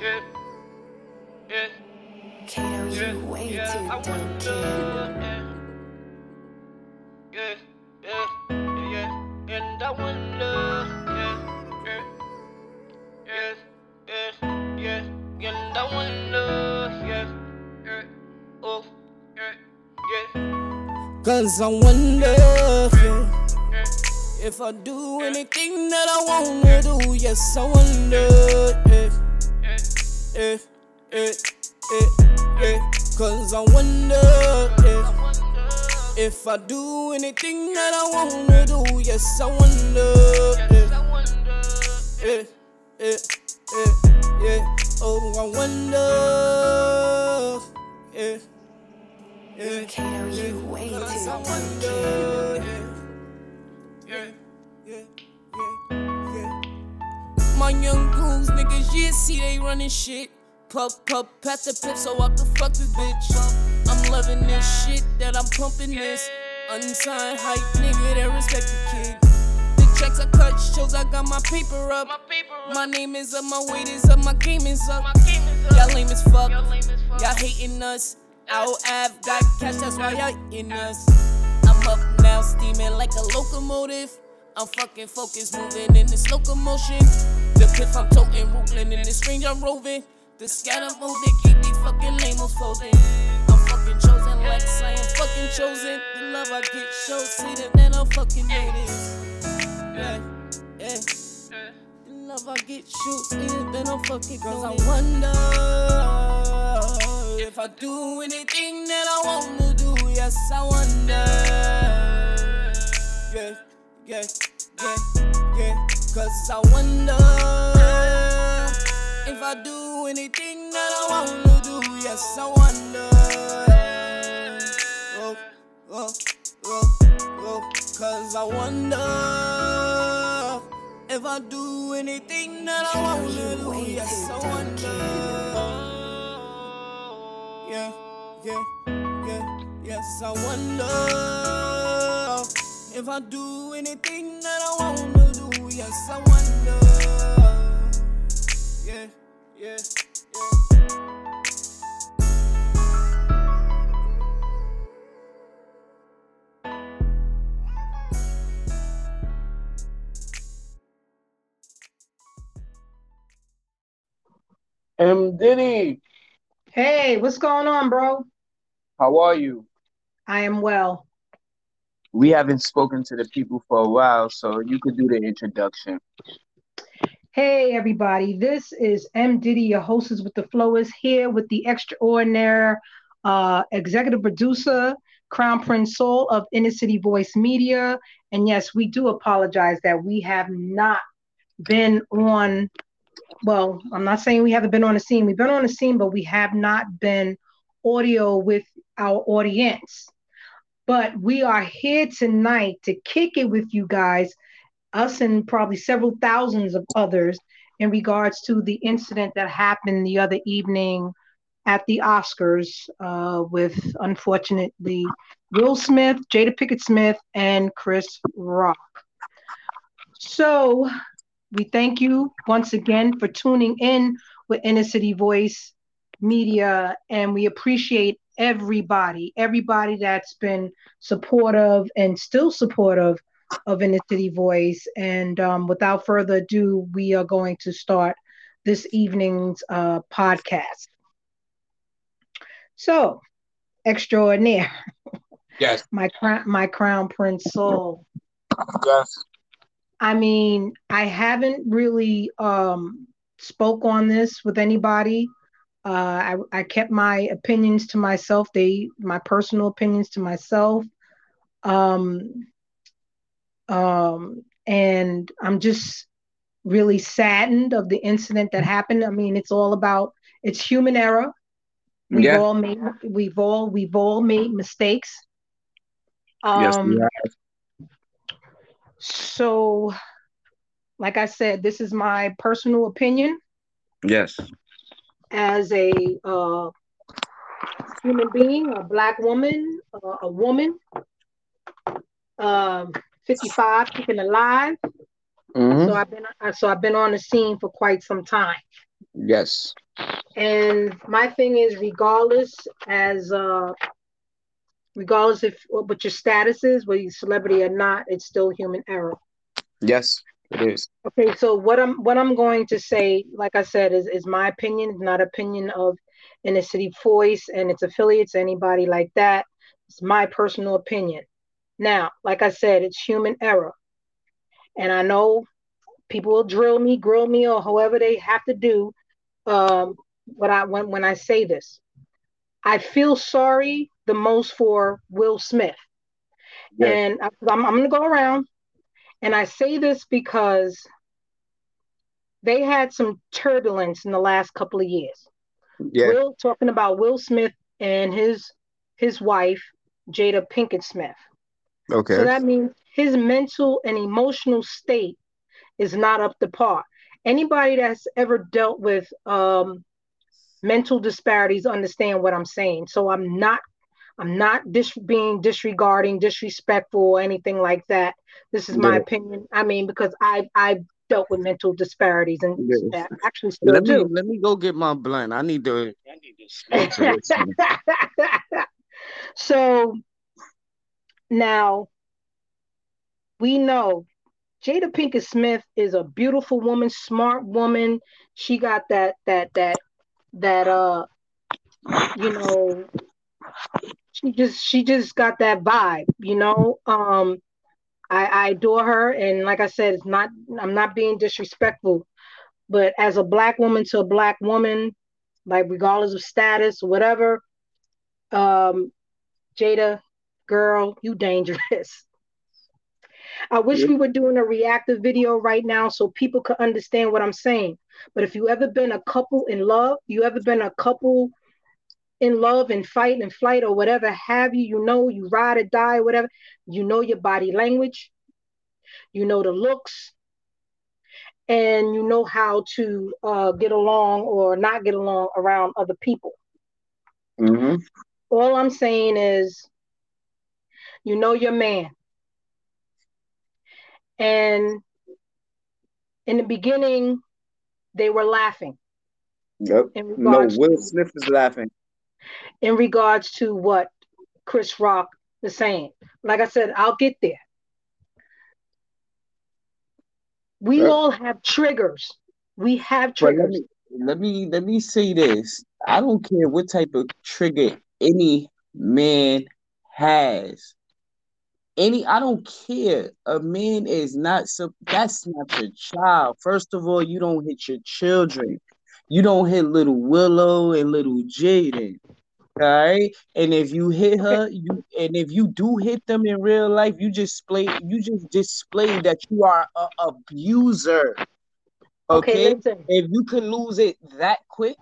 yeah, yeah. Kato, you yeah, way yeah, too I dumb, kid. Yeah, yeah, yeah, yeah, and I wonder, yeah, yeah, yeah, yeah, yeah, and I wonder, yeah, yeah, oh, yeah, yeah. Cause I wonder, yeah. If I do anything that I wanna do, yes, I wonder. Yeah, yeah, yeah, yeah. Cause I wonder yeah, if I do anything that I wanna do, yes, I wonder. Yeah, yeah, yeah, yeah. Oh, I wonder. Yeah, yeah. Kato, you way eh. too dumb, My young goons, niggas, yeah, see they running shit. Puff, puff, pass the pip, so I can fuck this bitch. I'm loving this shit that I'm pumping this. Unsigned hype, nigga, that respect the kid. The checks I cut shows I got my paper up. My name is up, my weight is up, my game is up. Y'all lame as fuck. Y'all hating us. Our Av got cash, that's why y'all in us I'm up now, steaming like a locomotive. I'm fucking focused, moving in this locomotion. The cliff I'm toting, ruling in this range I'm roving. The scatter they keep these fucking lamos folding. I'm fucking chosen, like I am fucking chosen. The love I get shows, see them, then I'm fucking native. Yeah, yeah. The love I get shoot, see them, then I'm fucking Cause I wonder if I do anything that I wanna do yes, I wonder. Yeah, yeah, yeah. Cause I wonder if I do anything that I wanna do. Yes, I wonder. Oh, oh, oh, oh. Cause I wonder if I do anything that I wanna do. Yes, I wonder. Yeah, yeah. Yes, I wonder if I do anything that I wanna do. Yes, I wonder. Yeah, yeah, yeah. M Diddy. Hey, what's going on, bro? How are you? I am well. We haven't spoken to the people for a while, so you could do the introduction. Hey, everybody. This is M. Diddy, your hostess with the flow is here with the extraordinary uh, executive producer, Crown Prince Saul of Inner City Voice Media. And yes, we do apologize that we have not been on. Well, I'm not saying we haven't been on the scene. We've been on the scene, but we have not been audio with our audience. But we are here tonight to kick it with you guys, us and probably several thousands of others, in regards to the incident that happened the other evening at the Oscars uh, with, unfortunately, Will Smith, Jada Pinkett Smith, and Chris Rock. So we thank you once again for tuning in with Inner City Voice Media, and we appreciate everybody, everybody that's been supportive and still supportive of Inner City Voice. And um, without further ado, we are going to start this evening's uh, podcast. So, extraordinaire. Yes. my crown, my crown prince Saul. Yes. I mean, I haven't really um, spoke on this with anybody uh, I, I kept my opinions to myself. They my personal opinions to myself. Um, um, and I'm just really saddened of the incident that happened. I mean, it's all about it's human error. We've yeah. all made we've all we've all made mistakes. Um, yes, we have. So, like I said, this is my personal opinion. Yes as a uh, human being, a black woman, uh, a woman, um, 55, keeping alive. Mm-hmm. So I've been uh, so I've been on the scene for quite some time. Yes. And my thing is, regardless as uh, regardless if what your status is, whether you're celebrity or not, it's still human error. Yes, it is. Okay, so what I'm what I'm going to say, like I said, is is my opinion, not opinion of Inner City Voice and its affiliates, anybody like that. It's my personal opinion. Now, like I said, it's human error. And I know people will drill me, grill me, or however they have to do um, what I when, when I say this. I feel sorry the most for Will Smith. Yes. And I, I'm, I'm going to go around and I say this because they had some turbulence in the last couple of years. Yeah. Will talking about Will Smith and his his wife Jada Pinkett Smith. Okay. So that means his mental and emotional state is not up to par. Anybody that's ever dealt with um, mental disparities understand what I'm saying. So I'm not I'm not dis- being disregarding, disrespectful, or anything like that. This is my yeah. opinion. I mean, because I've I've dealt with mental disparities and yeah. actually still let do. Me, let me go get my blunt. I need to. I need to so now we know Jada Pinkett Smith is a beautiful woman, smart woman. She got that that that that uh you know she just she just got that vibe, you know. Um I, I adore her and like I said, it's not I'm not being disrespectful, but as a black woman to a black woman, like regardless of status, whatever, um, Jada, girl, you dangerous. I wish we were doing a reactive video right now so people could understand what I'm saying. But if you ever been a couple in love, you ever been a couple in love and fight and flight or whatever have you, you know, you ride or die, whatever, you know your body language, you know the looks, and you know how to uh, get along or not get along around other people. Mm-hmm. All I'm saying is, you know your man. And in the beginning, they were laughing. Yep. No, Will Smith is laughing. In regards to what Chris Rock is saying. Like I said, I'll get there. We right. all have triggers. We have triggers. Let me, let me let me say this. I don't care what type of trigger any man has any I don't care. A man is not so that's not your child. First of all, you don't hit your children. You don't hit little Willow and little Jaden. All right. And if you hit her, you and if you do hit them in real life, you just display you just display that you are a abuser. Okay. okay if you can lose it that quick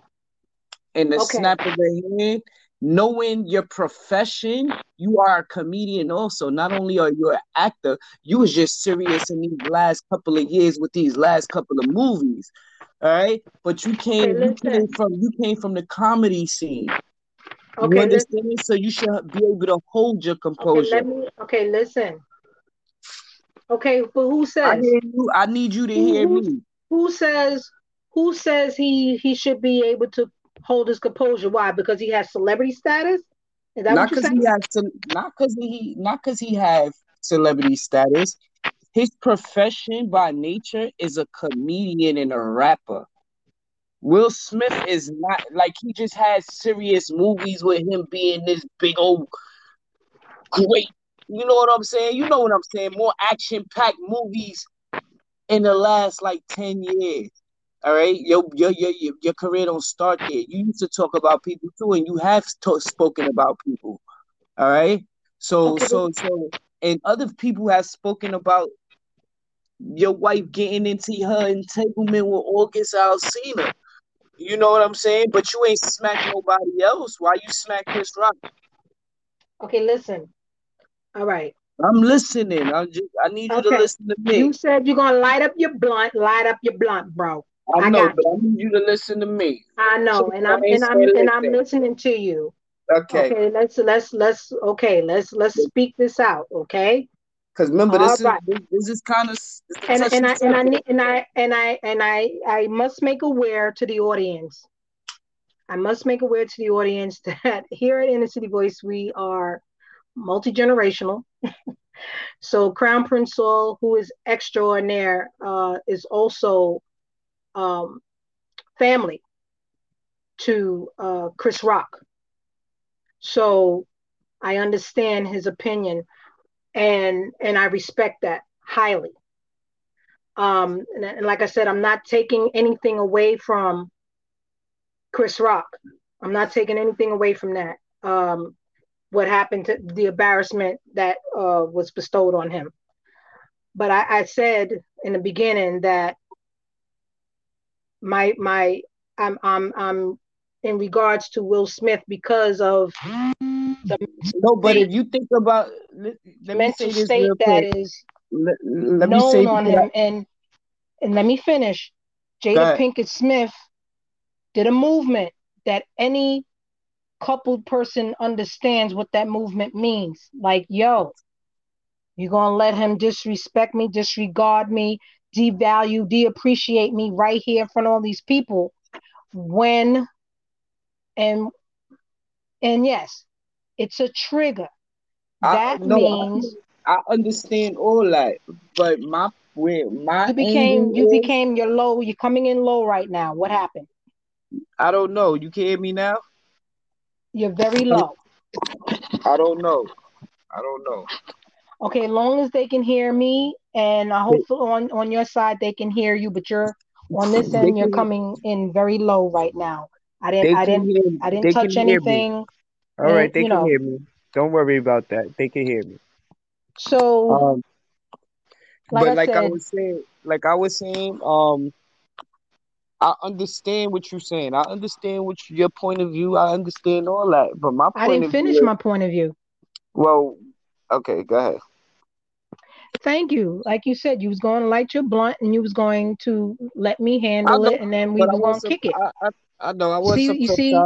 in the okay. snap of the hand, knowing your profession, you are a comedian also. Not only are you an actor, you was just serious in these last couple of years with these last couple of movies. All right. But you came okay, you came from you came from the comedy scene. Okay, you understand? Listen. So you should be able to hold your composure. Okay, let me okay, listen. Okay, but who says I you? I need you to who, hear me. Who says who says he he should be able to hold his composure. Why? Because he has celebrity status. Is that not because he has not because he not because he has celebrity status. His profession by nature is a comedian and a rapper. Will Smith is not like he just has serious movies with him being this big old great. You know what I'm saying? You know what I'm saying? More action packed movies in the last like 10 years. All right, your, your your your career don't start there. You used to talk about people too, and you have to- spoken about people. All right, so okay. so so, and other people have spoken about your wife getting into her entanglement with August Alsina. You know what I'm saying? But you ain't smack nobody else. Why you smack Chris Rock? Okay, listen. All right. I'm listening. I just I need you okay. to listen to me. You said you're gonna light up your blunt. Light up your blunt, bro. I, know, but I need you to listen to me. I know, and I'm and I'm and I'm listening to you. Okay. Okay. Let's let's let's okay. Let's let's speak this out. Okay. Because remember, this is this is kind of and and I and I and I and I and I I must make aware to the audience. I must make aware to the audience that here at Inner City Voice, we are multi generational. so Crown Prince Saul, who is extraordinaire, uh, is also um, family to uh, Chris Rock. So I understand his opinion, and and I respect that highly. Um, and, and like I said, I'm not taking anything away from Chris Rock. I'm not taking anything away from that. Um, what happened to the embarrassment that uh, was bestowed on him. But I, I said in the beginning that my my I'm I'm I'm in regards to Will Smith because of the mm-hmm. no. But if you think about let, let mental state that is let, let known on him, and and let me finish. Jada Pinkett Smith did a movement that any coupled person understands what that movement means. Like, yo, you're gonna let him disrespect me, disregard me, devalue, de-appreciate me right here in front of all these people when and and yes, it's a trigger. That I, no, means I, I, understand all that, but my where my you became you is, became your low. You're coming in low right now. What happened? I don't know. You can hear me now. You're very low. I don't know. I don't know. Okay, long as they can hear me, and I hope on on your side they can hear you, but you're on this end. You're coming in very low right now. I didn't. I didn't. Hear, I didn't touch anything. All right, they can know. hear me. Don't worry about that. They can hear me. So, um, like but I like said, I was saying, like I was saying, um, I understand what you're saying. I understand what your point of view. I understand all that. But my I didn't finish my point of view. Well, okay, go ahead. Thank you. Like you said, you was going to light your blunt and you was going to let me handle know, it, and then we was going to kick it. I, I, I, know. I was. See, you see,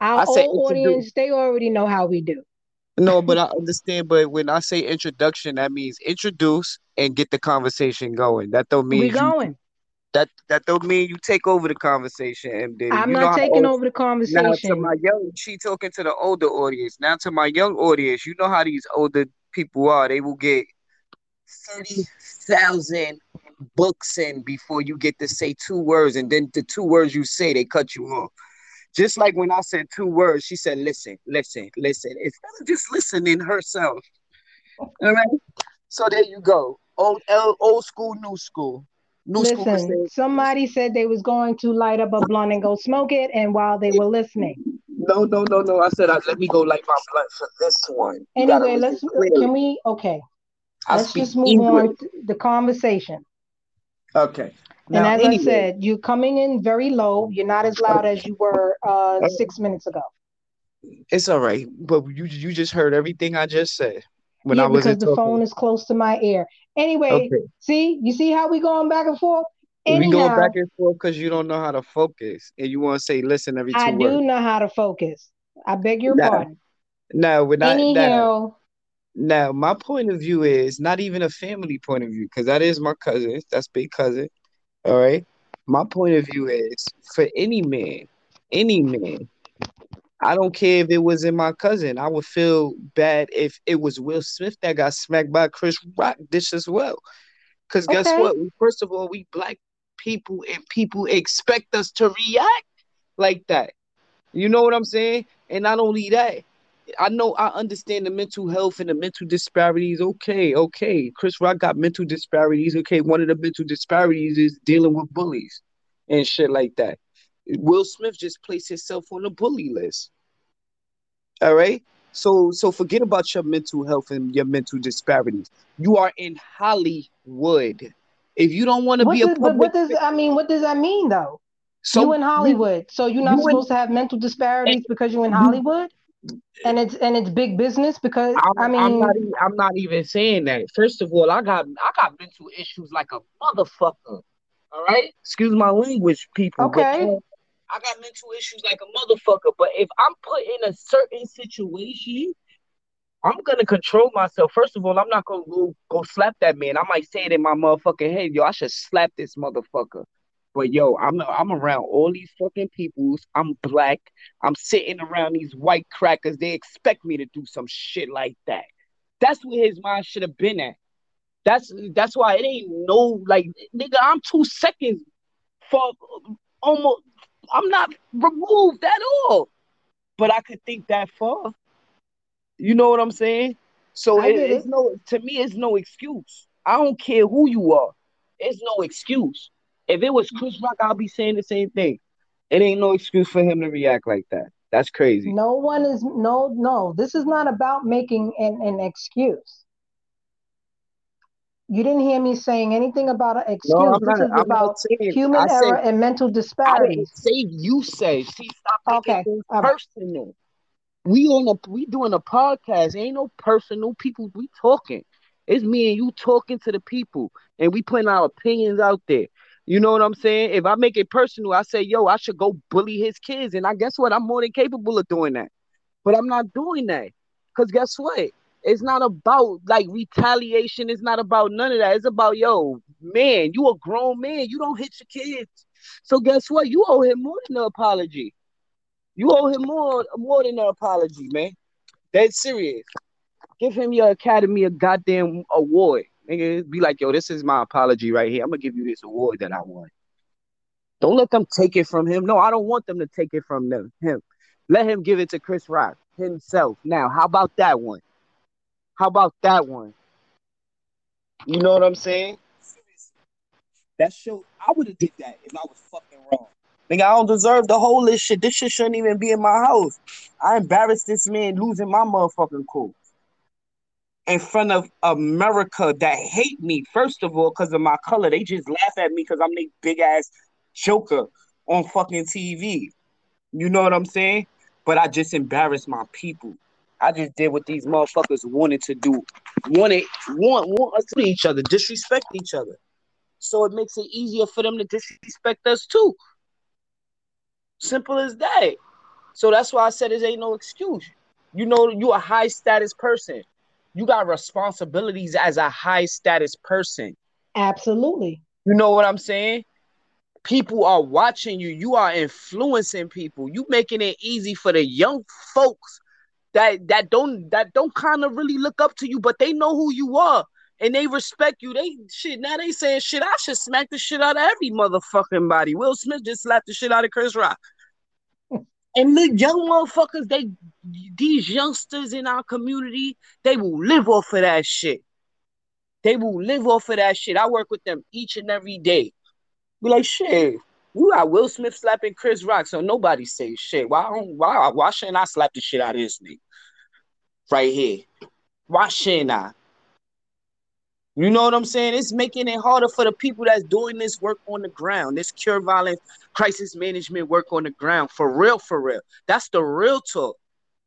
our old audience, they already know how we do. No, but I understand. But when I say introduction, that means introduce and get the conversation going. That don't mean we going. You, that that don't mean you take over the conversation. I'm you not taking over the conversation. Now to my young, she talking to the older audience. Now to my young audience, you know how these older people are. They will get thirty thousand books in before you get to say two words, and then the two words you say, they cut you off. Just like when I said two words, she said, "Listen, listen, listen." Instead of just listening herself. All right. So there you go. Old old school, new school. New Listen, somebody said they was going to light up a blunt and go smoke it, and while they were listening. No, no, no, no. I said, let me go light my blunt for this one. Anyway, let's can we? Okay, I let's just move English. on the conversation. Okay. Now, and as anyway. I said, you're coming in very low. You're not as loud as you were uh, six minutes ago. It's all right, but you you just heard everything I just said when yeah, I was because the talking. phone is close to my ear. Anyway, okay. see, you see how we going back and forth. Anyhow, we going back and forth because you don't know how to focus, and you want to say listen every two I words. do know how to focus. I beg your now, pardon. No, we're not. Anyhow, now, now, my point of view is not even a family point of view because that is my cousin. That's big cousin. All right. My point of view is for any man, any man, I don't care if it was in my cousin. I would feel bad if it was Will Smith that got smacked by Chris Rock this as well. Because guess okay. what? First of all, we black people and people expect us to react like that. You know what I'm saying? And not only that, I know I understand the mental health and the mental disparities. Okay, okay. Chris Rock got mental disparities. Okay, one of the mental disparities is dealing with bullies and shit like that. Will Smith just placed himself on the bully list. All right. So so forget about your mental health and your mental disparities. You are in Hollywood. If you don't want to be a public, what does I mean? What does that mean though? So you in Hollywood, you, so you're not you supposed in, to have mental disparities because you're in Hollywood, and it's and it's big business because I'm, I mean I'm not, even, I'm not even saying that. First of all, I got I got mental issues like a motherfucker. All right, excuse my language, people. Okay. But, I got mental issues like a motherfucker. But if I'm put in a certain situation, I'm gonna control myself. First of all, I'm not gonna go go slap that man. I might say it in my motherfucking head, yo, I should slap this motherfucker. But yo, I'm I'm around all these fucking peoples. I'm black. I'm sitting around these white crackers. They expect me to do some shit like that. That's where his mind should have been at. That's that's why it ain't no like nigga. I'm two seconds for almost. I'm not removed at all, but I could think that far. You know what I'm saying? So it, it's no to me. It's no excuse. I don't care who you are. It's no excuse. If it was Chris Rock, I'll be saying the same thing. It ain't no excuse for him to react like that. That's crazy. No one is no no. This is not about making an, an excuse. You didn't hear me saying anything about an excuse. No, this not, is I'm about saying, human I error said, and mental disparities. I say you say. See, stop okay. personal. Right. We on a we doing a podcast. Ain't no personal people. We talking. It's me and you talking to the people, and we putting our opinions out there. You know what I'm saying? If I make it personal, I say, yo, I should go bully his kids. And I guess what? I'm more than capable of doing that. But I'm not doing that. Because guess what? It's not about like retaliation. It's not about none of that. It's about, yo, man, you a grown man. You don't hit your kids. So guess what? You owe him more than an apology. You owe him more, more than an apology, man. That's serious. Give him your Academy a goddamn award. Nigga, be like, yo, this is my apology right here. I'm gonna give you this award that I won. Don't let them take it from him. No, I don't want them to take it from them. Him. Let him give it to Chris Rock himself. Now, how about that one? How about that one? You know what I'm saying? That show, I would have did that if I was fucking wrong. Nigga, I don't deserve the whole this shit. This shit shouldn't even be in my house. I embarrassed this man losing my motherfucking cool in front of America that hate me, first of all, because of my color. They just laugh at me because I'm the big ass joker on fucking TV. You know what I'm saying? But I just embarrassed my people. I just did what these motherfuckers wanted to do. Wanted want want us to each other, disrespect each other. So it makes it easier for them to disrespect us too. Simple as that. So that's why I said it ain't no excuse. You know, you a high status person you got responsibilities as a high status person. Absolutely. You know what I'm saying? People are watching you. You are influencing people. You making it easy for the young folks that that don't that don't kind of really look up to you, but they know who you are and they respect you. They shit now they saying shit. I should smack the shit out of every motherfucking body. Will Smith just slapped the shit out of Chris Rock. And the young motherfuckers, they these youngsters in our community, they will live off of that shit. They will live off of that shit. I work with them each and every day. Be like, shit, we got Will Smith slapping Chris Rock, so nobody say shit. Why why why shouldn't I slap the shit out of this nigga? Right here. Why shouldn't I? You know what I'm saying? It's making it harder for the people that's doing this work on the ground, this cure violence crisis management work on the ground. For real, for real. That's the real talk.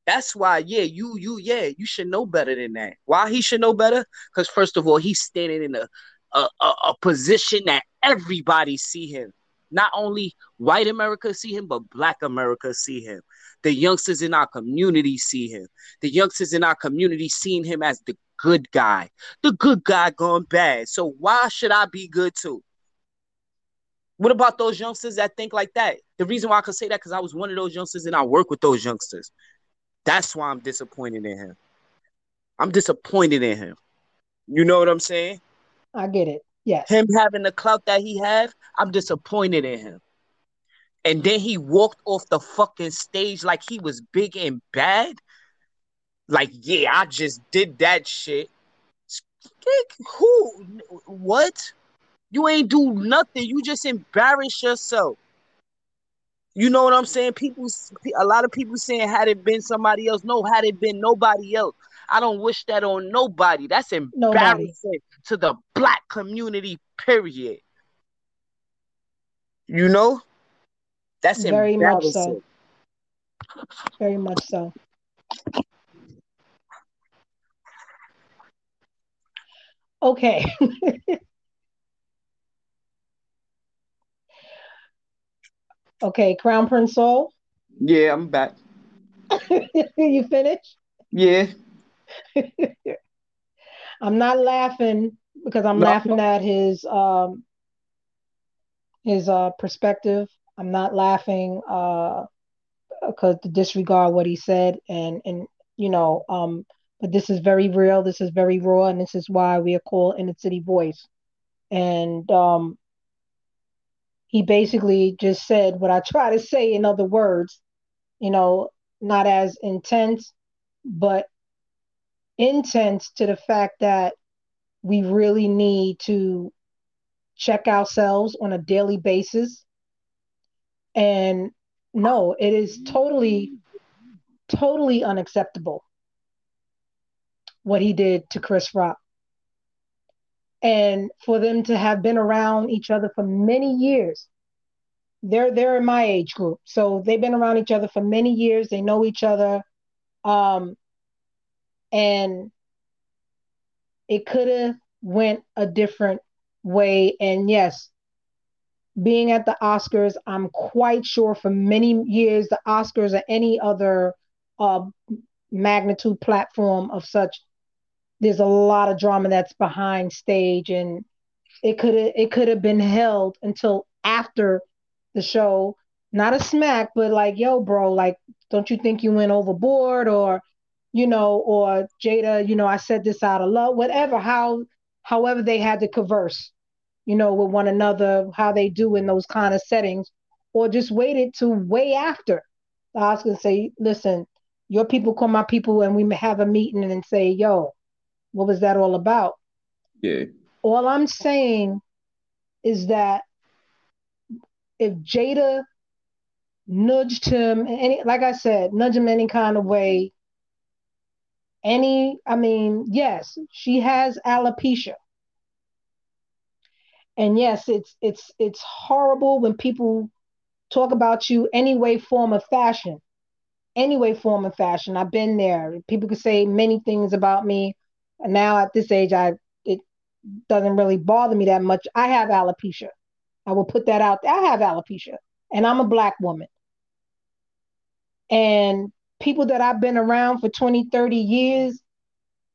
That's why, yeah, you, you, yeah, you should know better than that. Why he should know better? Because first of all, he's standing in a, a, a, a position that everybody see him. Not only white America see him, but black America see him. The youngsters in our community see him. The youngsters in our community seeing him as the good guy, the good guy gone bad. So why should I be good too? What about those youngsters that think like that? The reason why I can say that because I was one of those youngsters and I work with those youngsters. That's why I'm disappointed in him. I'm disappointed in him. You know what I'm saying? I get it. Yes. Him having the clout that he have, I'm disappointed in him. And then he walked off the fucking stage like he was big and bad. Like, yeah, I just did that shit. Who? What? You ain't do nothing. You just embarrass yourself. You know what I'm saying? People, a lot of people saying, had it been somebody else? No, had it been nobody else? I don't wish that on nobody. That's embarrassing nobody. to the black community, period. You know? That's very much so. Very much so. Okay. okay, Crown Prince Saul. Yeah, I'm back. you finished? Yeah. I'm not laughing because I'm no, laughing at his um his uh perspective. I'm not laughing uh because to disregard what he said and and you know um but this is very real this is very raw and this is why we are called Inner City Voice. And um he basically just said what I try to say in other words you know not as intense but intense to the fact that we really need to check ourselves on a daily basis. And no, it is totally, totally unacceptable what he did to Chris Rock. And for them to have been around each other for many years, they're they're in my age group, so they've been around each other for many years. They know each other, um, and it could have went a different way. And yes, being at the Oscars, I'm quite sure for many years, the Oscars or any other uh, magnitude platform of such, there's a lot of drama that's behind stage, and it could it could have been held until after the show. Not a smack, but like, yo, bro, like, don't you think you went overboard, or, you know, or Jada, you know, I said this out of love, whatever. How, however, they had to converse you know, with one another, how they do in those kind of settings, or just waited to way after the Oscars say, listen, your people call my people and we have a meeting and say, yo, what was that all about? Yeah. All I'm saying is that if Jada nudged him any like I said, nudge him any kind of way, any I mean, yes, she has alopecia. And yes, it's it's it's horrible when people talk about you any way, form, of fashion. Any way, form, of fashion. I've been there. People could say many things about me. Now at this age, I it doesn't really bother me that much. I have alopecia. I will put that out. I have alopecia, and I'm a black woman. And people that I've been around for 20, 30 years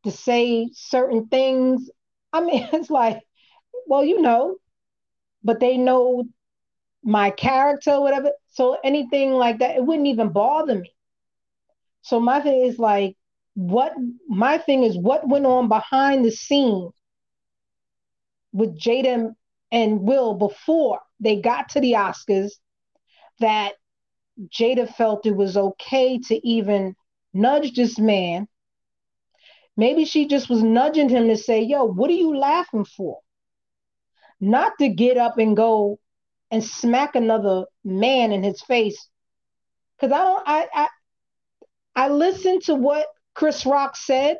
to say certain things, I mean, it's like well, you know, but they know my character, whatever. So anything like that, it wouldn't even bother me. So my thing is like, what my thing is what went on behind the scenes with Jada and Will before they got to the Oscars that Jada felt it was okay to even nudge this man. Maybe she just was nudging him to say, Yo, what are you laughing for? not to get up and go and smack another man in his face. Cause I don't I I I listened to what Chris Rock said,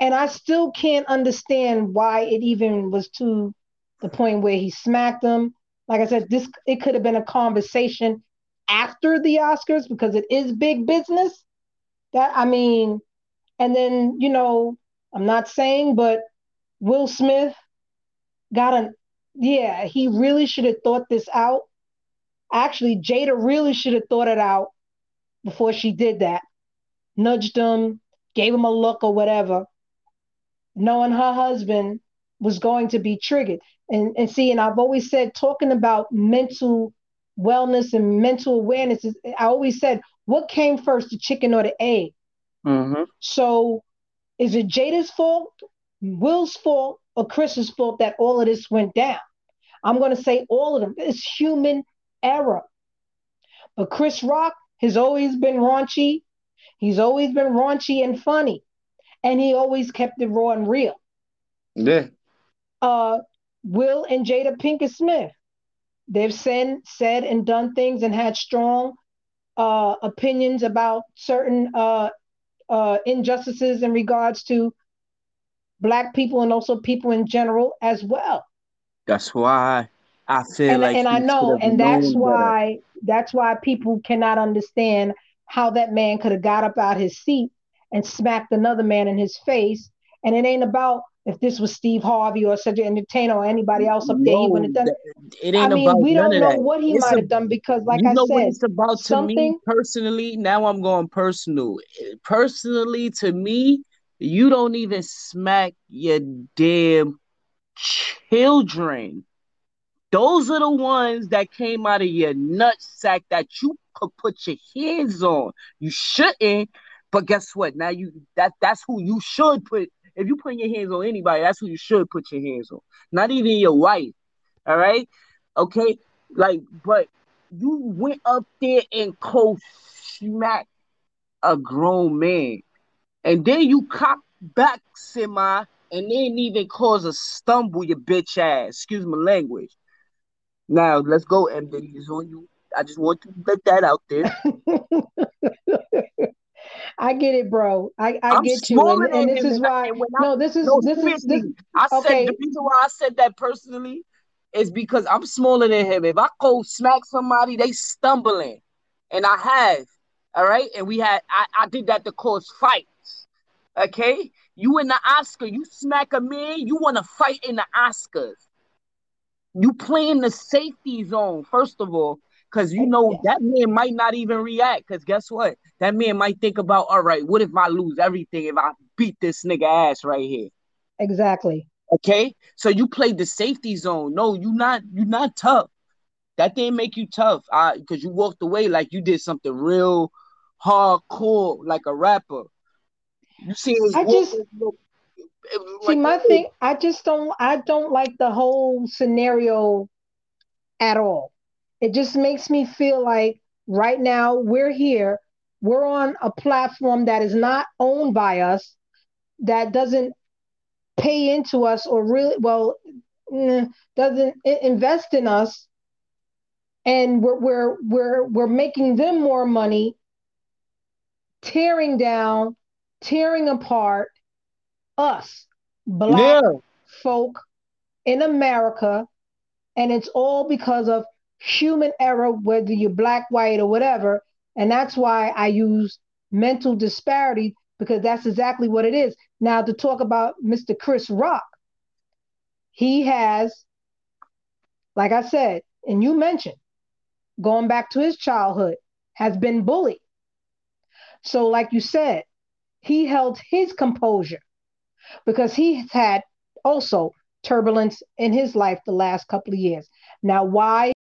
and I still can't understand why it even was to the point where he smacked him. Like I said, this it could have been a conversation after the Oscars because it is big business. That I mean, and then you know, I'm not saying, but Will Smith got an yeah, he really should have thought this out. Actually, Jada really should have thought it out before she did that. Nudged him, gave him a look or whatever, knowing her husband was going to be triggered. And and see, and I've always said talking about mental wellness and mental awareness is I always said, what came first, the chicken or the egg? Mm-hmm. So is it Jada's fault, Will's fault, or Chris's fault that all of this went down. I'm going to say all of them. It's human error. But Chris Rock has always been raunchy. He's always been raunchy and funny. And he always kept it raw and real. Yeah. Uh, Will and Jada Pinkett Smith. They've said, said and done things and had strong uh, opinions about certain uh, uh, injustices in regards to black people and also people in general as well. That's why I feel and, like and I know, and that's why better. that's why people cannot understand how that man could have got up out his seat and smacked another man in his face. And it ain't about if this was Steve Harvey or such an entertainer or anybody else up there, he wouldn't have done it. It ain't I mean, about we don't know that. what he might have done because, like I said, it's about to something... me personally. Now I'm going personal. Personally, to me, you don't even smack your damn children. Those are the ones that came out of your nut sack that you could put your hands on. You shouldn't, but guess what? Now you that that's who you should put. If you put your hands on anybody, that's who you should put your hands on. Not even your wife. All right. Okay. Like, but you went up there and co smacked a grown man. And then you cop back semi and didn't even cause a stumble, your bitch ass. Excuse my language. Now let's go, MD. It's on you. I just want to let that out there. I get it, bro. I, I get you, and, and this is why. no, this is no, this is this. I said okay. the reason why I said that personally is because I'm smaller than him. If I go smack somebody, they stumbling, and I have. All right, and we had I, I did that to cause fights. Okay, you in the Oscar, you smack a man, you want to fight in the Oscars. You playing the safety zone first of all, because you know that man might not even react. Because guess what? That man might think about, all right, what if I lose everything if I beat this nigga ass right here? Exactly. Okay, so you played the safety zone. No, you not. You not tough. That didn't make you tough. Because you walked away like you did something real hardcore, like a rapper. You see, I just see my thing. I just don't. I don't like the whole scenario at all. It just makes me feel like right now we're here. We're on a platform that is not owned by us, that doesn't pay into us or really well doesn't invest in us and we're we're we're we're making them more money tearing down tearing apart us black yeah. folk in america and it's all because of human error whether you're black white or whatever and that's why i use mental disparity because that's exactly what it is. Now, to talk about Mr. Chris Rock, he has, like I said, and you mentioned, going back to his childhood, has been bullied. So, like you said, he held his composure because he's had also turbulence in his life the last couple of years. Now, why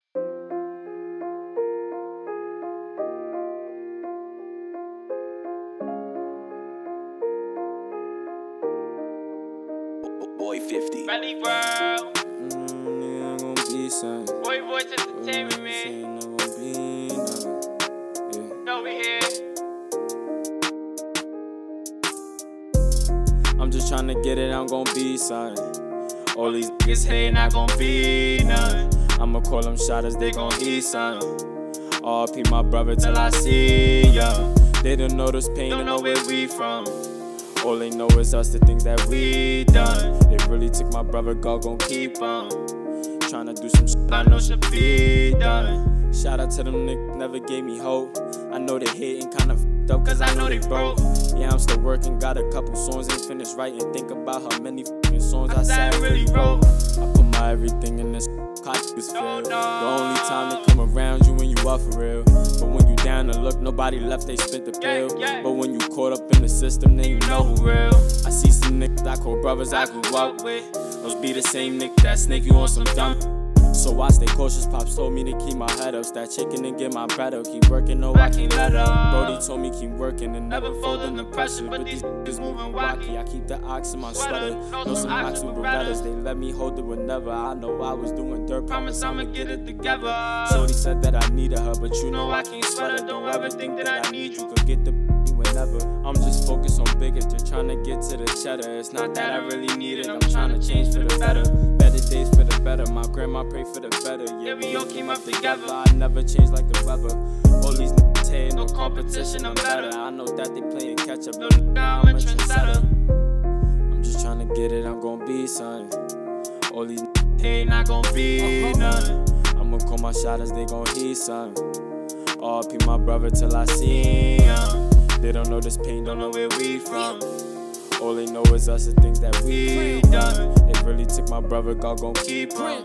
All these niggas not gon' be none. I'ma call them shotters, they gon' eat some. RP my brother till I see ya. They don't know this pain, don't know where we from. All they know is us, the things that we done. They really took my brother, God gon' keep on. Tryna do some shit I know should be done. Shout out to them niggas, never gave me hope. I know they hating kinda f***ed up, cause I know they broke. Yeah, I'm still working, got a couple songs, ain't finished writing. Think about how many songs I, I sat really wrote. I put my everything in this is filled. The only time they come around you when you up for real. But when you down to look, nobody left, they spent the bill. But when you caught up in the system, then you know who real. I see some niggas I call brothers I grew up with. Those be the same niggas that snake you on some dumb. So I stay cautious, pops told me to keep my head up. Stack chicken and get my bread up. Keep working, no, I can't let up. Brody told me keep working and never fold under pressure. But these niggas moving wacky. I keep the ox in my sweater. Know some ox with Berettas. They let me hold it whenever. I know I was doing dirt. Promise I'ma get it together. Shorty said that I needed her, but you know I can't sweat her. Don't ever think that I need you. Could get the whenever. I'm just focused on bigger, just trying to get to the cheddar. It's not that I really need it, I'm trying to change for the better. Better days for the better. My grandma prayed for the better. Yeah, we all came up together. I never changed like the weather. All these niggas hate, no competition, I'm better. I know that they playing catch up, but now I'm a trendsetter. I'm just trying to get it, I'm gonna be son. All these niggas hate, not gonna be none. I'ma call my shotters, they gon' heat son. RP my brother till I see him. They don't know this pain, don't know where we from. All they know is us, the things that we done. They really took my brother, God gon' keep on.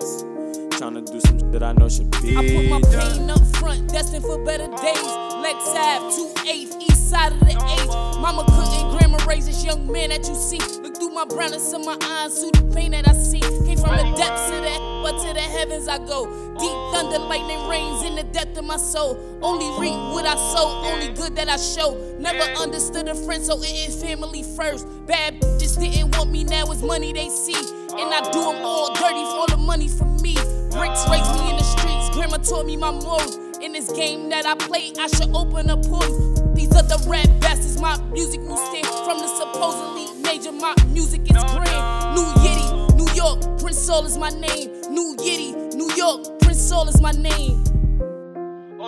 Trying to do some shit that I know should be I put my pain up front, destined for better days. Lex Ave, 2 8 east side of the H. Mama couldn't grandma raise this young man that you see. Look through my brown and my eyes, see the pain that I see. From the depths of the but to the heavens I go. Deep thunder, lightning rains in the depth of my soul. Only reap what I sow, only good that I show. Never understood a friend, so it is family first. Bad bitches didn't want me, now it's money they see. And I do them all dirty for all the money for me. Bricks raised me in the streets, grandma taught me my morals. In this game that I play, I should open a portal. These are the rap bastards, my music will stand from the supposedly major. My music is grand. New New York, Prince Saul is my name. New Yiddy, New York, Prince Saul is my name.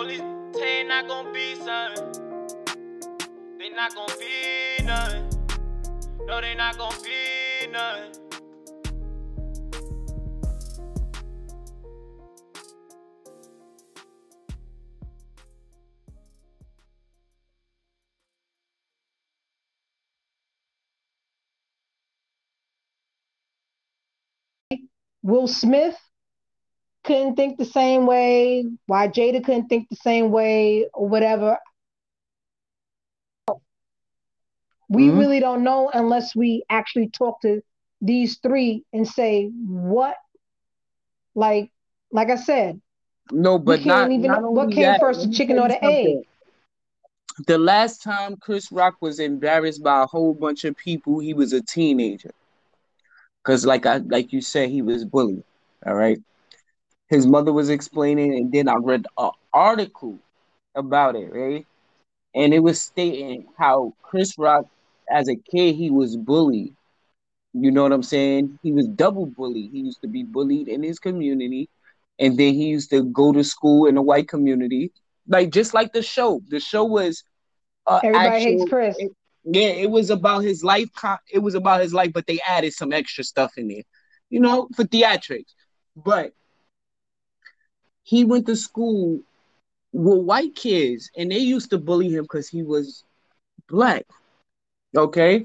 These ten not gonna be something. They not gonna be nothing. No, they not gonna be nothing. Will Smith couldn't think the same way, why Jada couldn't think the same way, or whatever. We mm-hmm. really don't know unless we actually talk to these three and say what, like, like I said. No, but not, even not what came that, first, the chicken or the egg. The last time Chris Rock was embarrassed by a whole bunch of people, he was a teenager. Cause like I like you said, he was bullied. All right. His mother was explaining, and then I read an article about it, right? And it was stating how Chris Rock, as a kid, he was bullied. You know what I'm saying? He was double bullied. He used to be bullied in his community, and then he used to go to school in a white community. Like just like the show. The show was uh, everybody actual, hates Chris. It, yeah, it was about his life. It was about his life, but they added some extra stuff in there, you know, for theatrics. But he went to school with white kids, and they used to bully him because he was black. Okay,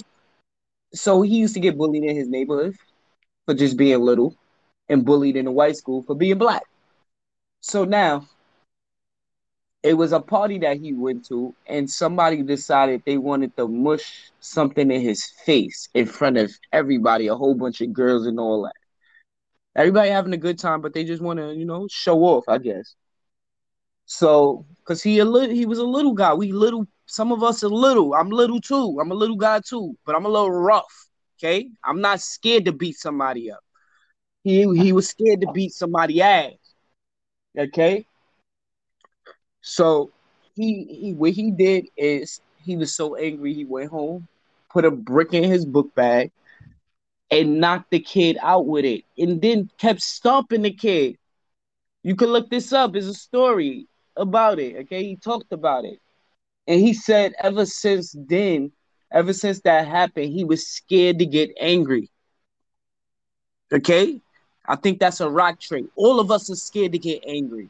so he used to get bullied in his neighborhood for just being little, and bullied in the white school for being black. So now it was a party that he went to, and somebody decided they wanted to mush something in his face in front of everybody, a whole bunch of girls and all that. Everybody having a good time, but they just want to, you know, show off, I guess. So, cause he a little, he was a little guy. We little, some of us are little. I'm little too. I'm a little guy too, but I'm a little rough. Okay, I'm not scared to beat somebody up. He he was scared to beat somebody ass. Okay, so he he what he did is he was so angry he went home, put a brick in his book bag, and knocked the kid out with it, and then kept stomping the kid. You can look this up. There's a story about it. Okay, he talked about it, and he said ever since then, ever since that happened, he was scared to get angry. Okay, I think that's a rock trait. All of us are scared to get angry.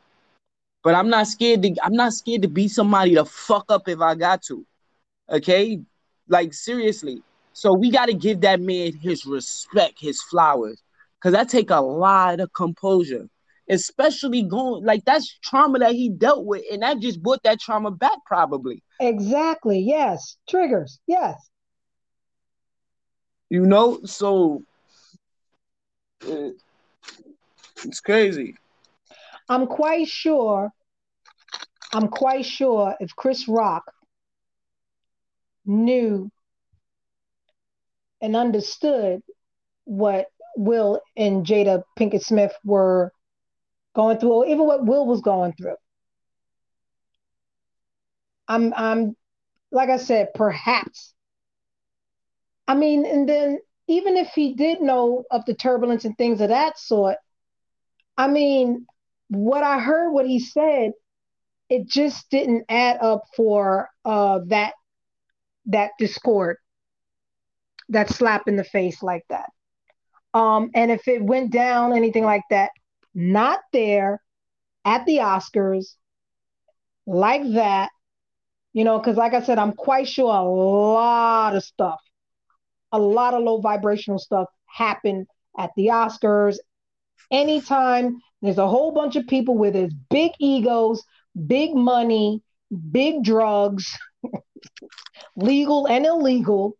But I'm not scared to I'm not scared to be somebody to fuck up if I got to. Okay? Like seriously. So we got to give that man his respect, his flowers. Cuz that take a lot of composure. Especially going like that's trauma that he dealt with and that just brought that trauma back probably. Exactly. Yes. Triggers. Yes. You know, so it, it's crazy. I'm quite sure I'm quite sure if Chris Rock knew and understood what Will and Jada Pinkett Smith were going through, or even what Will was going through. I'm I'm like I said, perhaps. I mean, and then even if he did know of the turbulence and things of that sort, I mean, what I heard, what he said, it just didn't add up for uh, that that discord, that slap in the face like that. Um, and if it went down anything like that, not there at the Oscars, like that, you know, because like I said, I'm quite sure a lot of stuff, a lot of low vibrational stuff happened at the Oscars. Anytime there's a whole bunch of people with his big egos big money, big drugs, legal and illegal,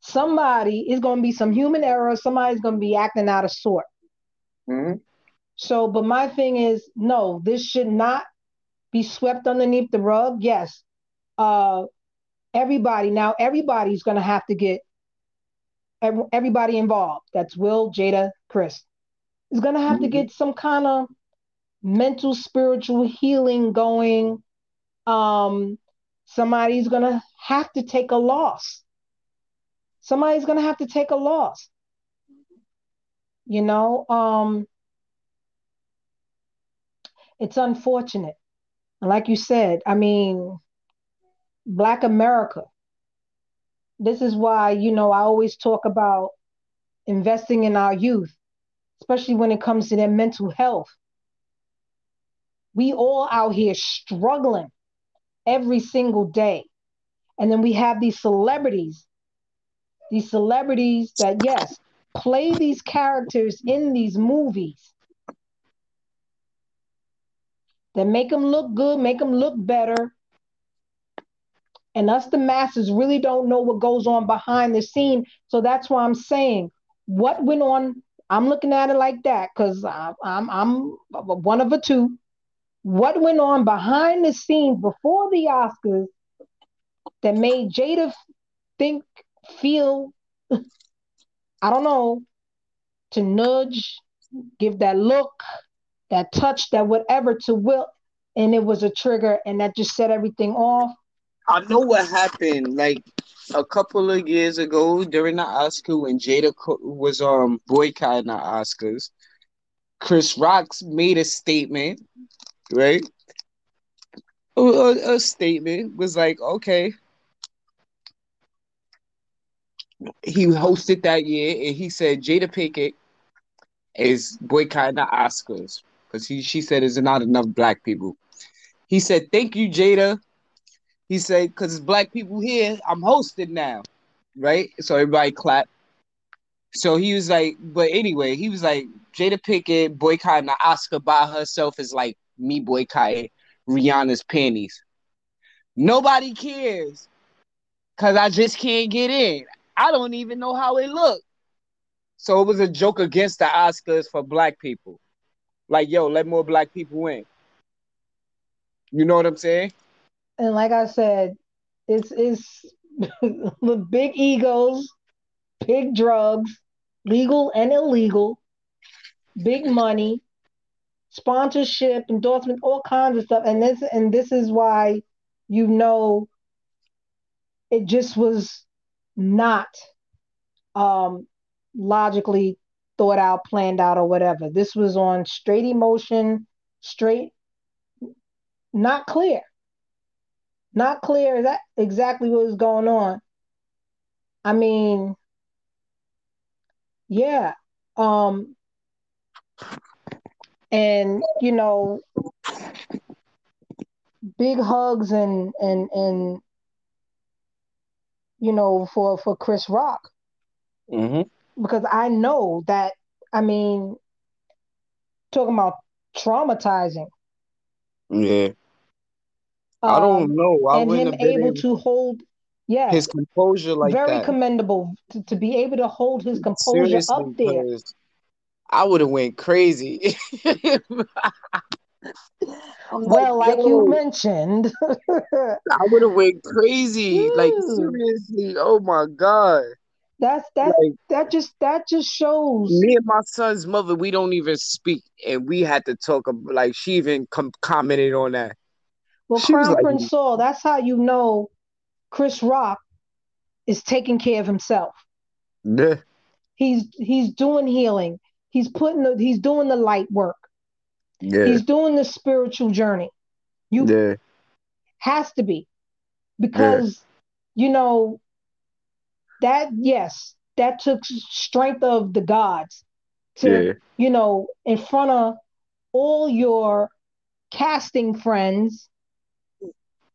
somebody is going to be some human error. Somebody's going to be acting out of sort. Mm-hmm. So, but my thing is, no, this should not be swept underneath the rug. Yes, uh, everybody now, everybody's going to have to get everybody involved. That's Will, Jada, Chris is going to have mm-hmm. to get some kind of mental, spiritual healing going. Um, somebody's going to have to take a loss. Somebody's going to have to take a loss. You know, um, it's unfortunate. And like you said, I mean, Black America. This is why, you know, I always talk about investing in our youth, especially when it comes to their mental health. We all out here struggling every single day. And then we have these celebrities, these celebrities that, yes, play these characters in these movies that make them look good, make them look better. And us, the masses, really don't know what goes on behind the scene. So that's why I'm saying what went on. I'm looking at it like that because I'm, I'm, I'm one of the two. What went on behind the scenes before the Oscars that made Jada think, feel, I don't know, to nudge, give that look, that touch, that whatever to Will, and it was a trigger, and that just set everything off. I know what happened. Like a couple of years ago during the Oscar when Jada was um boycotting the Oscars, Chris Rock's made a statement, right? A, a, a statement was like, okay. He hosted that year, and he said Jada Pinkett is boycotting the Oscars because he she said there's not enough black people. He said, "Thank you, Jada." He said, "Cause black people here, I'm hosting now, right?" So everybody clapped. So he was like, but anyway, he was like, Jada Pinkett boycotting the Oscar by herself is like me boycotting Rihanna's panties. Nobody cares, cause I just can't get in. I don't even know how it looked. So it was a joke against the Oscars for black people. Like, yo, let more black people win. You know what I'm saying? And like I said, it's it's the big egos, big drugs, legal and illegal, big money, sponsorship, endorsement, all kinds of stuff. And this and this is why you know it just was not um logically thought out, planned out, or whatever. This was on straight emotion, straight, not clear. Not clear that exactly what was going on. I mean, yeah. Um, and you know, big hugs and and and you know for for Chris Rock. Mm-hmm because I know that I mean talking about traumatizing. Yeah. Um, I don't know. I and him able to hold yeah his composure like very that. commendable to, to be able to hold his composure Seriously, up there. I would have went crazy. well, like, like you mentioned, I would have went crazy. Like seriously, oh my god. That's that like, that just that just shows me and my son's mother we don't even speak and we had to talk like she even com- commented on that. Well, she Crown like, Prince Saul, that's how you know Chris Rock is taking care of himself. Yeah. He's he's doing healing. He's putting the he's doing the light work. Yeah. He's doing the spiritual journey. You yeah. has to be. Because yeah. you know that yes, that took strength of the gods to yeah. you know in front of all your casting friends,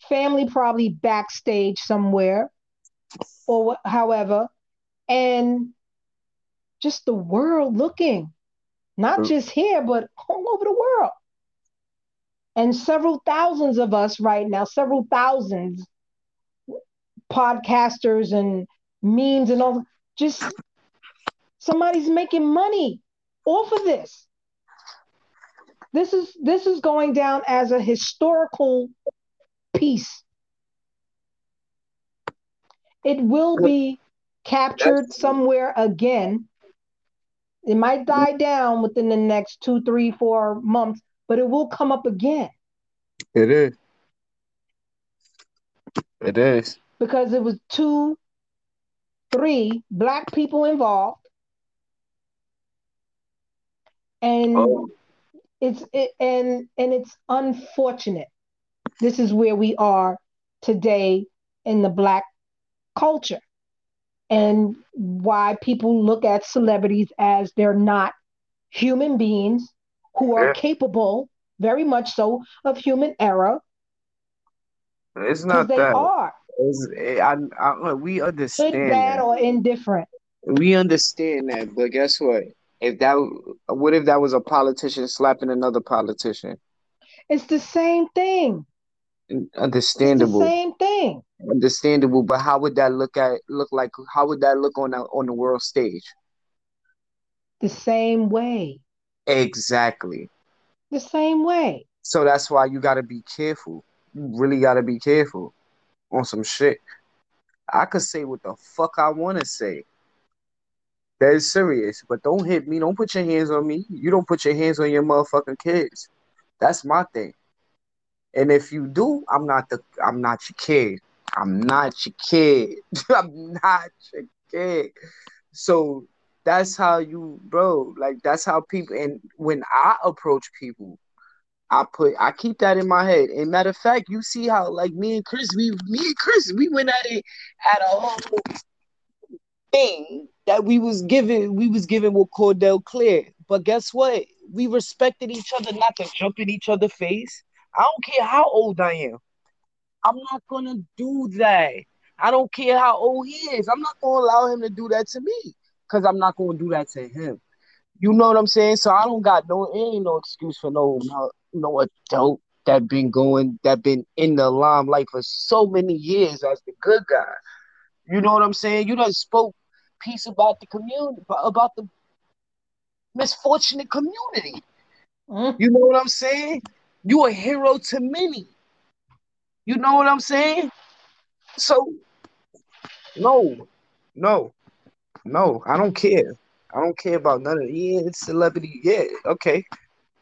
family probably backstage somewhere, or however, and just the world looking, not just here, but all over the world. And several thousands of us right now, several thousands podcasters and memes and all just somebody's making money off of this This is this is going down as a historical piece. It will be captured somewhere again. It might die down within the next two, three, four months, but it will come up again. It is. It is. Because it was two, three black people involved. And oh. it's it, and and it's unfortunate. This is where we are today in the black culture and why people look at celebrities as they're not human beings who are yeah. capable, very much so, of human error. It's not they that. are. Eh, I, I, we understand. Good, bad, that. or indifferent. We understand that, but guess what? If that, what if that was a politician slapping another politician? It's the same thing. Understandable. same thing. Understandable, but how would that look at look like? How would that look on the, on the world stage? The same way. Exactly. The same way. So that's why you got to be careful. You really got to be careful on some shit. I could say what the fuck I want to say. That is serious, but don't hit me. Don't put your hands on me. You don't put your hands on your motherfucking kids. That's my thing. And if you do, I'm not the I'm not your kid. I'm not your kid. I'm not your kid. So that's how you, bro. Like that's how people. And when I approach people, I put I keep that in my head. And matter of fact, you see how like me and Chris, we me and Chris, we went at it at a whole thing that we was given. We was given with Cordell Clear. But guess what? We respected each other, not to jump in each other's face. I don't care how old I am. I'm not gonna do that. I don't care how old he is. I'm not gonna allow him to do that to me because I'm not gonna do that to him. You know what I'm saying? So I don't got no ain't no excuse for no no, no adult that been going that been in the limelight for so many years as the good guy. You know what I'm saying? You done spoke peace about the community about the misfortunate community. Mm. You know what I'm saying? You a hero to many. You know what I'm saying? So, no, no, no, I don't care. I don't care about none of it. Yeah, it's celebrity. Yeah, okay.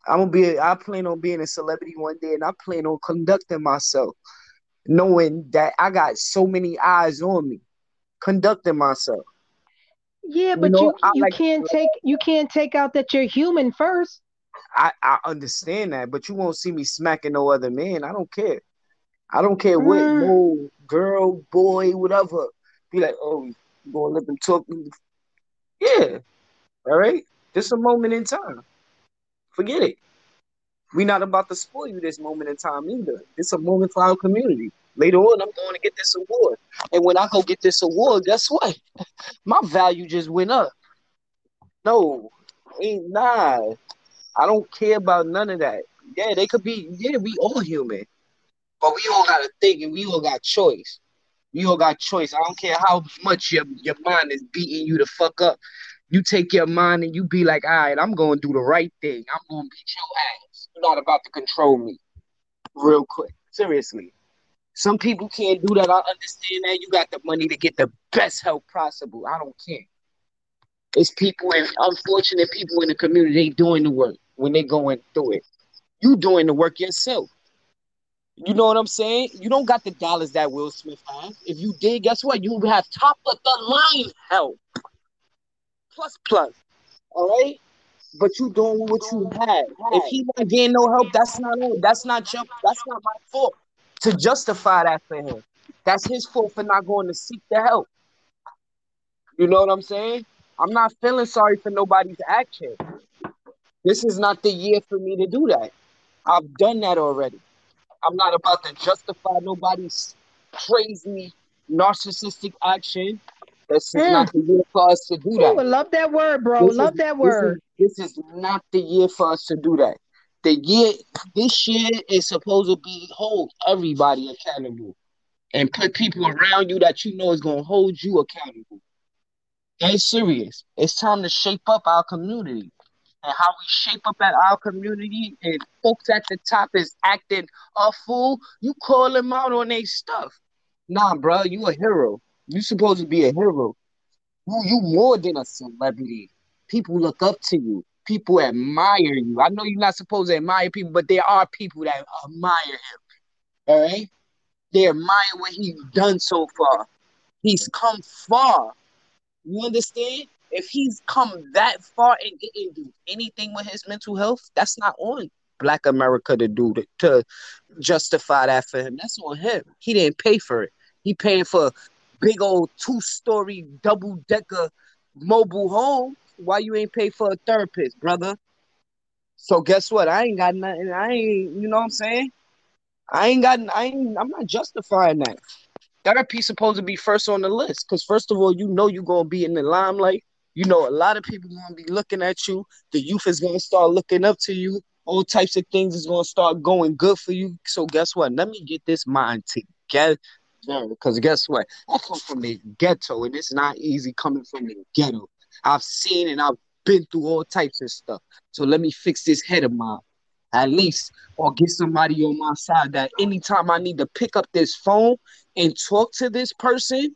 I'm gonna be. I plan on being a celebrity one day, and I plan on conducting myself, knowing that I got so many eyes on me, conducting myself. Yeah, but you, know, you, you like, can't take you can't take out that you're human first. I, I understand that, but you won't see me smacking no other man. I don't care. I don't care what mm. no girl, boy, whatever. Be like, oh, you gonna let them talk? Yeah. All right. Just a moment in time. Forget it. We not about to spoil you this moment in time either. It's a moment for our community. Later on, I'm going to get this award. And when I go get this award, guess what? My value just went up. No, ain't nah. I don't care about none of that. Yeah, they could be. Yeah, we all human, but we all got to think and we all got choice. We all got choice. I don't care how much your your mind is beating you to fuck up. You take your mind and you be like, all right, I'm going to do the right thing. I'm going to beat your ass. You're not about to control me. Real quick, seriously. Some people can't do that. I understand that. You got the money to get the best help possible. I don't care. It's people and unfortunate people in the community they doing the work when they going through it. You doing the work yourself. You know what I'm saying? You don't got the dollars that Will Smith has. If you did, guess what? You have top of the line help. Plus plus. All right? But you doing what you had. If he not getting no help, that's not that's not your that's not my fault to justify that for him. That's his fault for not going to seek the help. You know what I'm saying? I'm not feeling sorry for nobody's action. This is not the year for me to do that. I've done that already. I'm not about to justify nobody's crazy narcissistic action. This is mm. not the year for us to do that. Ooh, love that word, bro. This love is, that word. This is, this is not the year for us to do that. The year this year is supposed to be hold everybody accountable and put people around you that you know is gonna hold you accountable. That's serious. It's time to shape up our community. And how we shape up at our community and folks at the top is acting a fool, you call them out on their stuff. Nah, bro, you a hero. You supposed to be a hero. You you more than a celebrity. People look up to you. People admire you. I know you're not supposed to admire people, but there are people that admire him. All right? They admire what he's done so far. He's come far. You understand? If he's come that far and didn't do anything with his mental health, that's not on Black America to do to, to justify that for him. That's on him. He didn't pay for it. He paying for big old two story double decker mobile home. Why you ain't pay for a therapist, brother? So guess what? I ain't got nothing. I ain't, you know what I'm saying? I ain't got I ain't I'm not justifying that. Therapy supposed to be first on the list. Cause first of all, you know you're gonna be in the limelight. You know a lot of people gonna be looking at you. The youth is gonna start looking up to you. All types of things is gonna start going good for you. So guess what? Let me get this mind together. Because guess what? I come from the ghetto, and it's not easy coming from the ghetto. I've seen and I've been through all types of stuff. So let me fix this head of mine at least, or get somebody on my side that anytime I need to pick up this phone and talk to this person,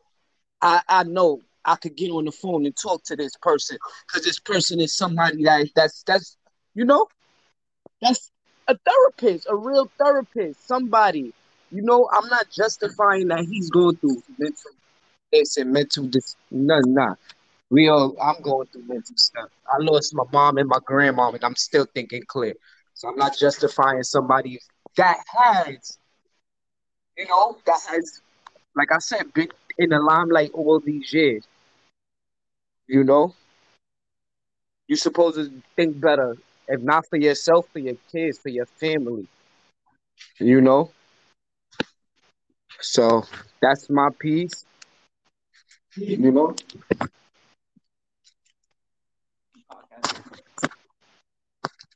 I, I know I could get on the phone and talk to this person because this person is somebody that that's that's you know that's a therapist, a real therapist, somebody. You know, I'm not justifying that he's going through mental this and mental this. no nah. We all I'm going through mental stuff. I lost my mom and my grandma, and I'm still thinking clear. So I'm not justifying somebody that has, you know, that has, like I said, been in the limelight all these years. You know, you're supposed to think better, if not for yourself, for your kids, for your family. You know? So that's my piece. You know?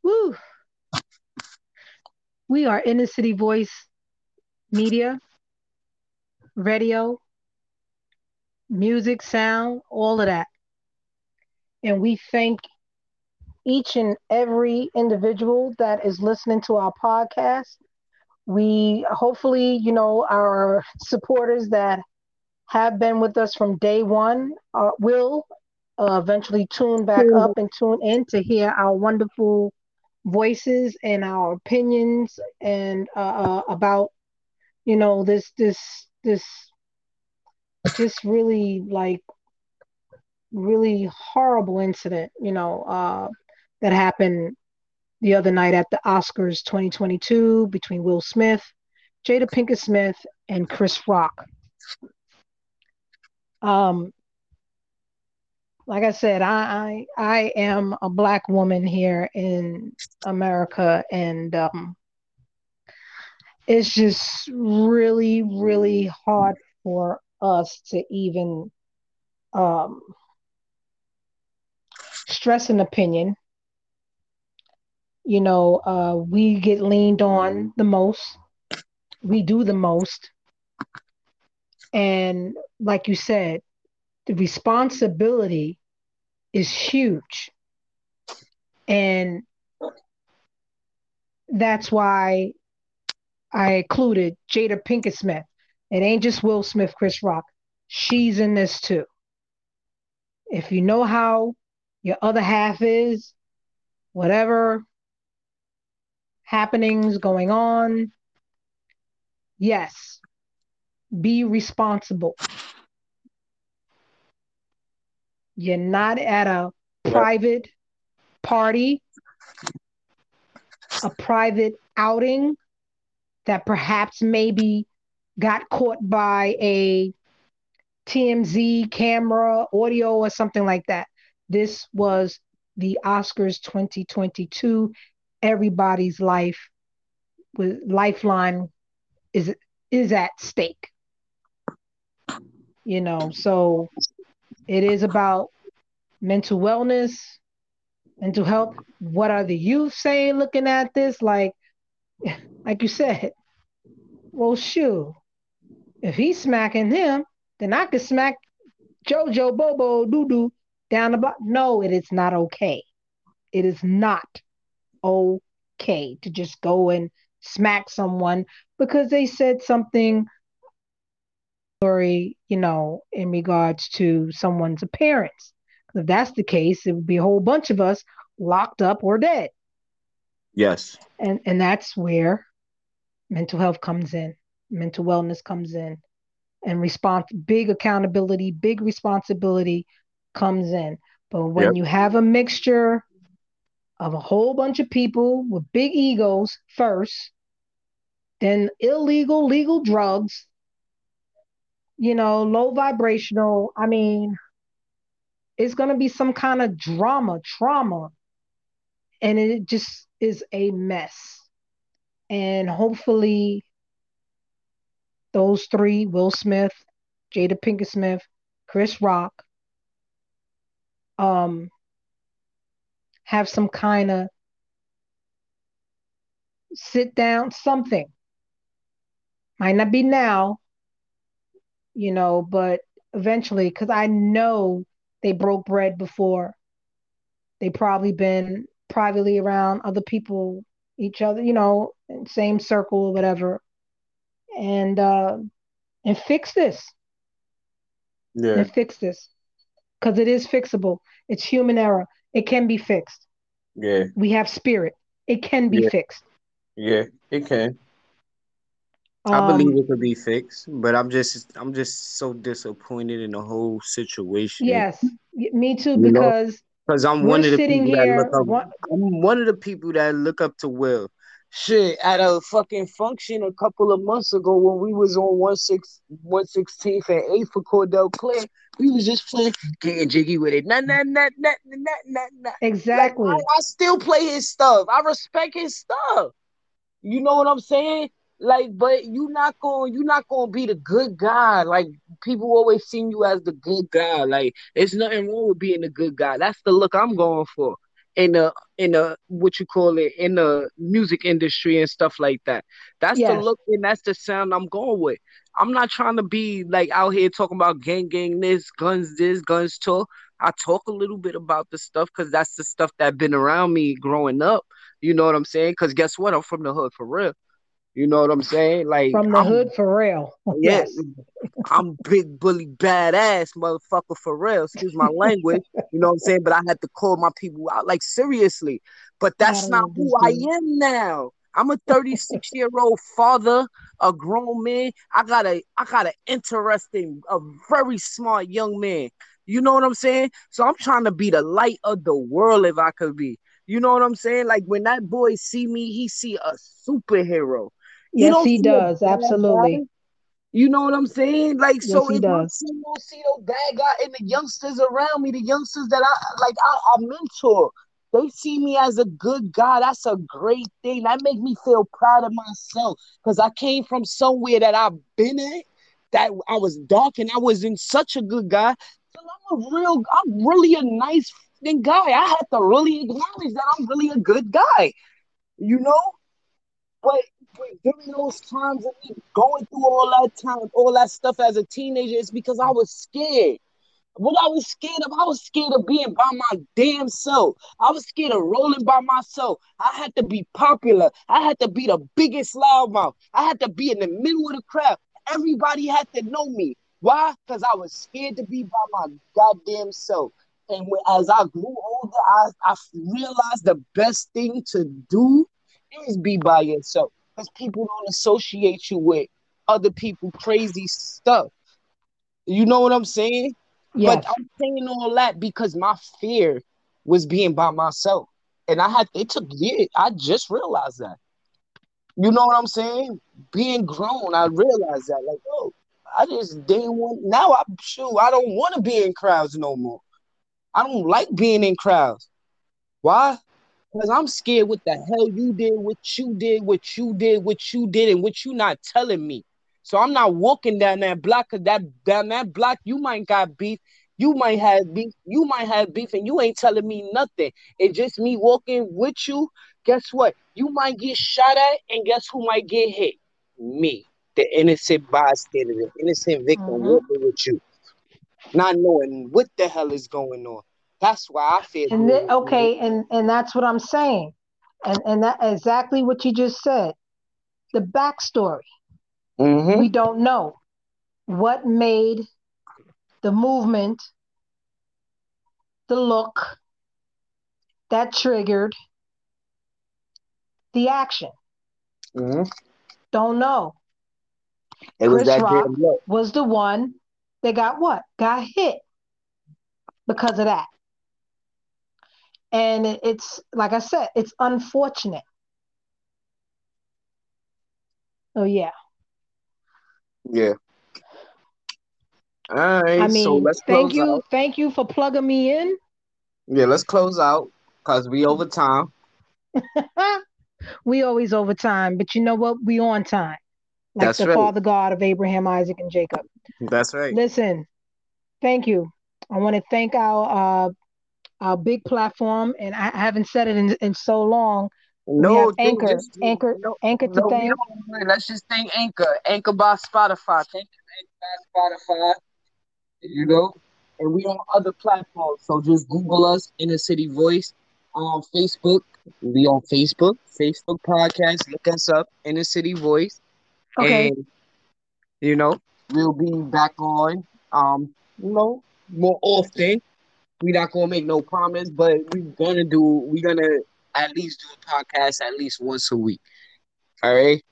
Woo. We are Inner City Voice Media, radio, music, sound, all of that. And we thank each and every individual that is listening to our podcast. We hopefully, you know, our supporters that have been with us from day one uh, will uh, eventually tune back up and tune in to hear our wonderful voices and our opinions and uh, uh, about you know this this this this really like really horrible incident you know uh, that happened the other night at the Oscars 2022 between Will Smith, Jada Pinkett Smith, and Chris Rock. Um, like I said, I, I, I am a black woman here in America, and um, it's just really, really hard for us to even um, stress an opinion. You know, uh, we get leaned on the most. We do the most. And like you said, the responsibility is huge. And that's why I included Jada Pinkett Smith. It ain't just Will Smith, Chris Rock. She's in this too. If you know how your other half is, whatever happenings going on, yes, be responsible. You're not at a private party, a private outing that perhaps maybe got caught by a TMZ camera, audio, or something like that. This was the Oscars 2022. Everybody's life with lifeline is is at stake. You know, so it is about mental wellness, mental health. What are the youth saying looking at this? Like, like you said, well, shoot, if he's smacking him, then I could smack Jojo Bobo Doo Doo down the block. No, it is not okay. It is not okay to just go and smack someone because they said something story, you know, in regards to someone's appearance. If that's the case, it would be a whole bunch of us locked up or dead. Yes. And and that's where mental health comes in, mental wellness comes in, and response big accountability, big responsibility comes in. But when yep. you have a mixture of a whole bunch of people with big egos first, then illegal legal drugs, you know, low vibrational, I mean, it's going to be some kind of drama, trauma, and it just is a mess. And hopefully, those three Will Smith, Jada Pinkett Smith, Chris Rock um, have some kind of sit down, something. Might not be now, you know, but eventually, because I know they broke bread before. They probably been privately around other people, each other, you know, same circle or whatever, and uh, and fix this. Yeah. And fix this because it is fixable. It's human error. It can be fixed. Yeah. We have spirit. It can be yeah. fixed. Yeah, it can. Um, I believe it could be fixed, but I'm just I'm just so disappointed in the whole situation. Yes, me too. Because because I'm one of the people here, that look up. One, I'm one of the people that look up to Will. Shit, at a fucking function a couple of months ago when we was on one six one sixteenth and eighth for Cordell Clay, we was just playing, getting jiggy with it. Nah, nah, nah, nah, nah, nah, nah. Exactly. Like, I, I still play his stuff. I respect his stuff. You know what I'm saying? Like, but you not going you not gonna be the good guy. Like people always seen you as the good guy. Like, there's nothing wrong with being the good guy. That's the look I'm going for in the in the what you call it in the music industry and stuff like that. That's yes. the look and that's the sound I'm going with. I'm not trying to be like out here talking about gang gang this, guns this, guns talk. I talk a little bit about the stuff because that's the stuff that been around me growing up. You know what I'm saying? Because guess what? I'm from the hood for real. You know what I'm saying? Like from the I'm, hood for real. yes. I'm big bully badass motherfucker for real. Excuse my language. You know what I'm saying? But I had to call my people out like seriously. But that's not who I am now. I'm a 36 year old father, a grown man. I got a I got an interesting, a very smart young man. You know what I'm saying? So I'm trying to be the light of the world if I could be. You know what I'm saying? Like when that boy see me, he see a superhero. Yes, he does. Absolutely. Guy. You know what I'm saying? Like, yes, so he if does. you see those bad guy and the youngsters around me, the youngsters that I like, I, I mentor, they see me as a good guy. That's a great thing. That make me feel proud of myself because I came from somewhere that I've been at, that I was dark and I wasn't such a good guy. So I'm a real, I'm really a nice guy. I had to really acknowledge that I'm really a good guy, you know. But during those times of me going through all that time, all that stuff as a teenager, it's because I was scared. What I was scared of, I was scared of being by my damn self. I was scared of rolling by myself. I had to be popular. I had to be the biggest loudmouth. I had to be in the middle of the crowd. Everybody had to know me. Why? Because I was scared to be by my goddamn self. And when, as I grew older, I, I realized the best thing to do is be by yourself because people don't associate you with other people crazy stuff. You know what I'm saying? Yes. But I'm saying all that because my fear was being by myself. And I had it took years. I just realized that. You know what I'm saying? Being grown, I realized that. Like, oh, I just didn't want now I'm sure I don't want to be in crowds no more. I don't like being in crowds. Why? Because I'm scared what the hell you did, what you did, what you did, what you did, and what you not telling me. So I'm not walking down that block because that down that block, you might got beef. You might have beef, you might have beef, and you ain't telling me nothing. It's just me walking with you. Guess what? You might get shot at, and guess who might get hit? Me, the innocent bystander, the innocent victim mm-hmm. walking with you, not knowing what the hell is going on. That's why I feel. And the, okay, and and that's what I'm saying, and and that exactly what you just said. The backstory. Mm-hmm. We don't know what made the movement, the look that triggered the action. Mm-hmm. Don't know. It Chris was that Rock was the one that got what? Got hit because of that. And it's like I said, it's unfortunate. Oh yeah. Yeah. All right. I mean, so let's thank close you, out. thank you for plugging me in. Yeah, let's close out because we over time. we always over time, but you know what? We on time. Like That's the right. Father God of Abraham, Isaac, and Jacob. That's right. Listen, thank you. I want to thank our uh, our big platform, and I I haven't said it in, in so long. No, dude, Anchor, just- Anchor, no, Anchor to no, thank. Let's just thank Anchor. Anchor by Spotify. Thank you, Anchor by Spotify. You know, and we on other platforms. So just Google us, Inner City Voice, on Facebook. We on Facebook, Facebook podcast. Look us up, Inner City Voice. Okay, And you know, we'll be back on um, you know, more often. We're not gonna make no promise, but we're gonna do we're gonna at least do a podcast at least once a week. All right.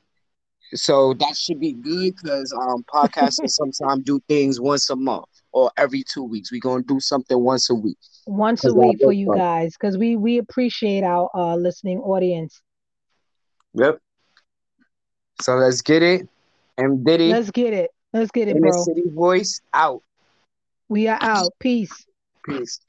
So that should be good because um podcasters sometimes do things once a month or every two weeks. We're gonna do something once a week. once a week for you fun. guys, because we we appreciate our uh, listening audience. Yep. So let's get it. And Diddy, Let's get it. Let's get it, bro. City Voice out. We are out. Peace. Peace.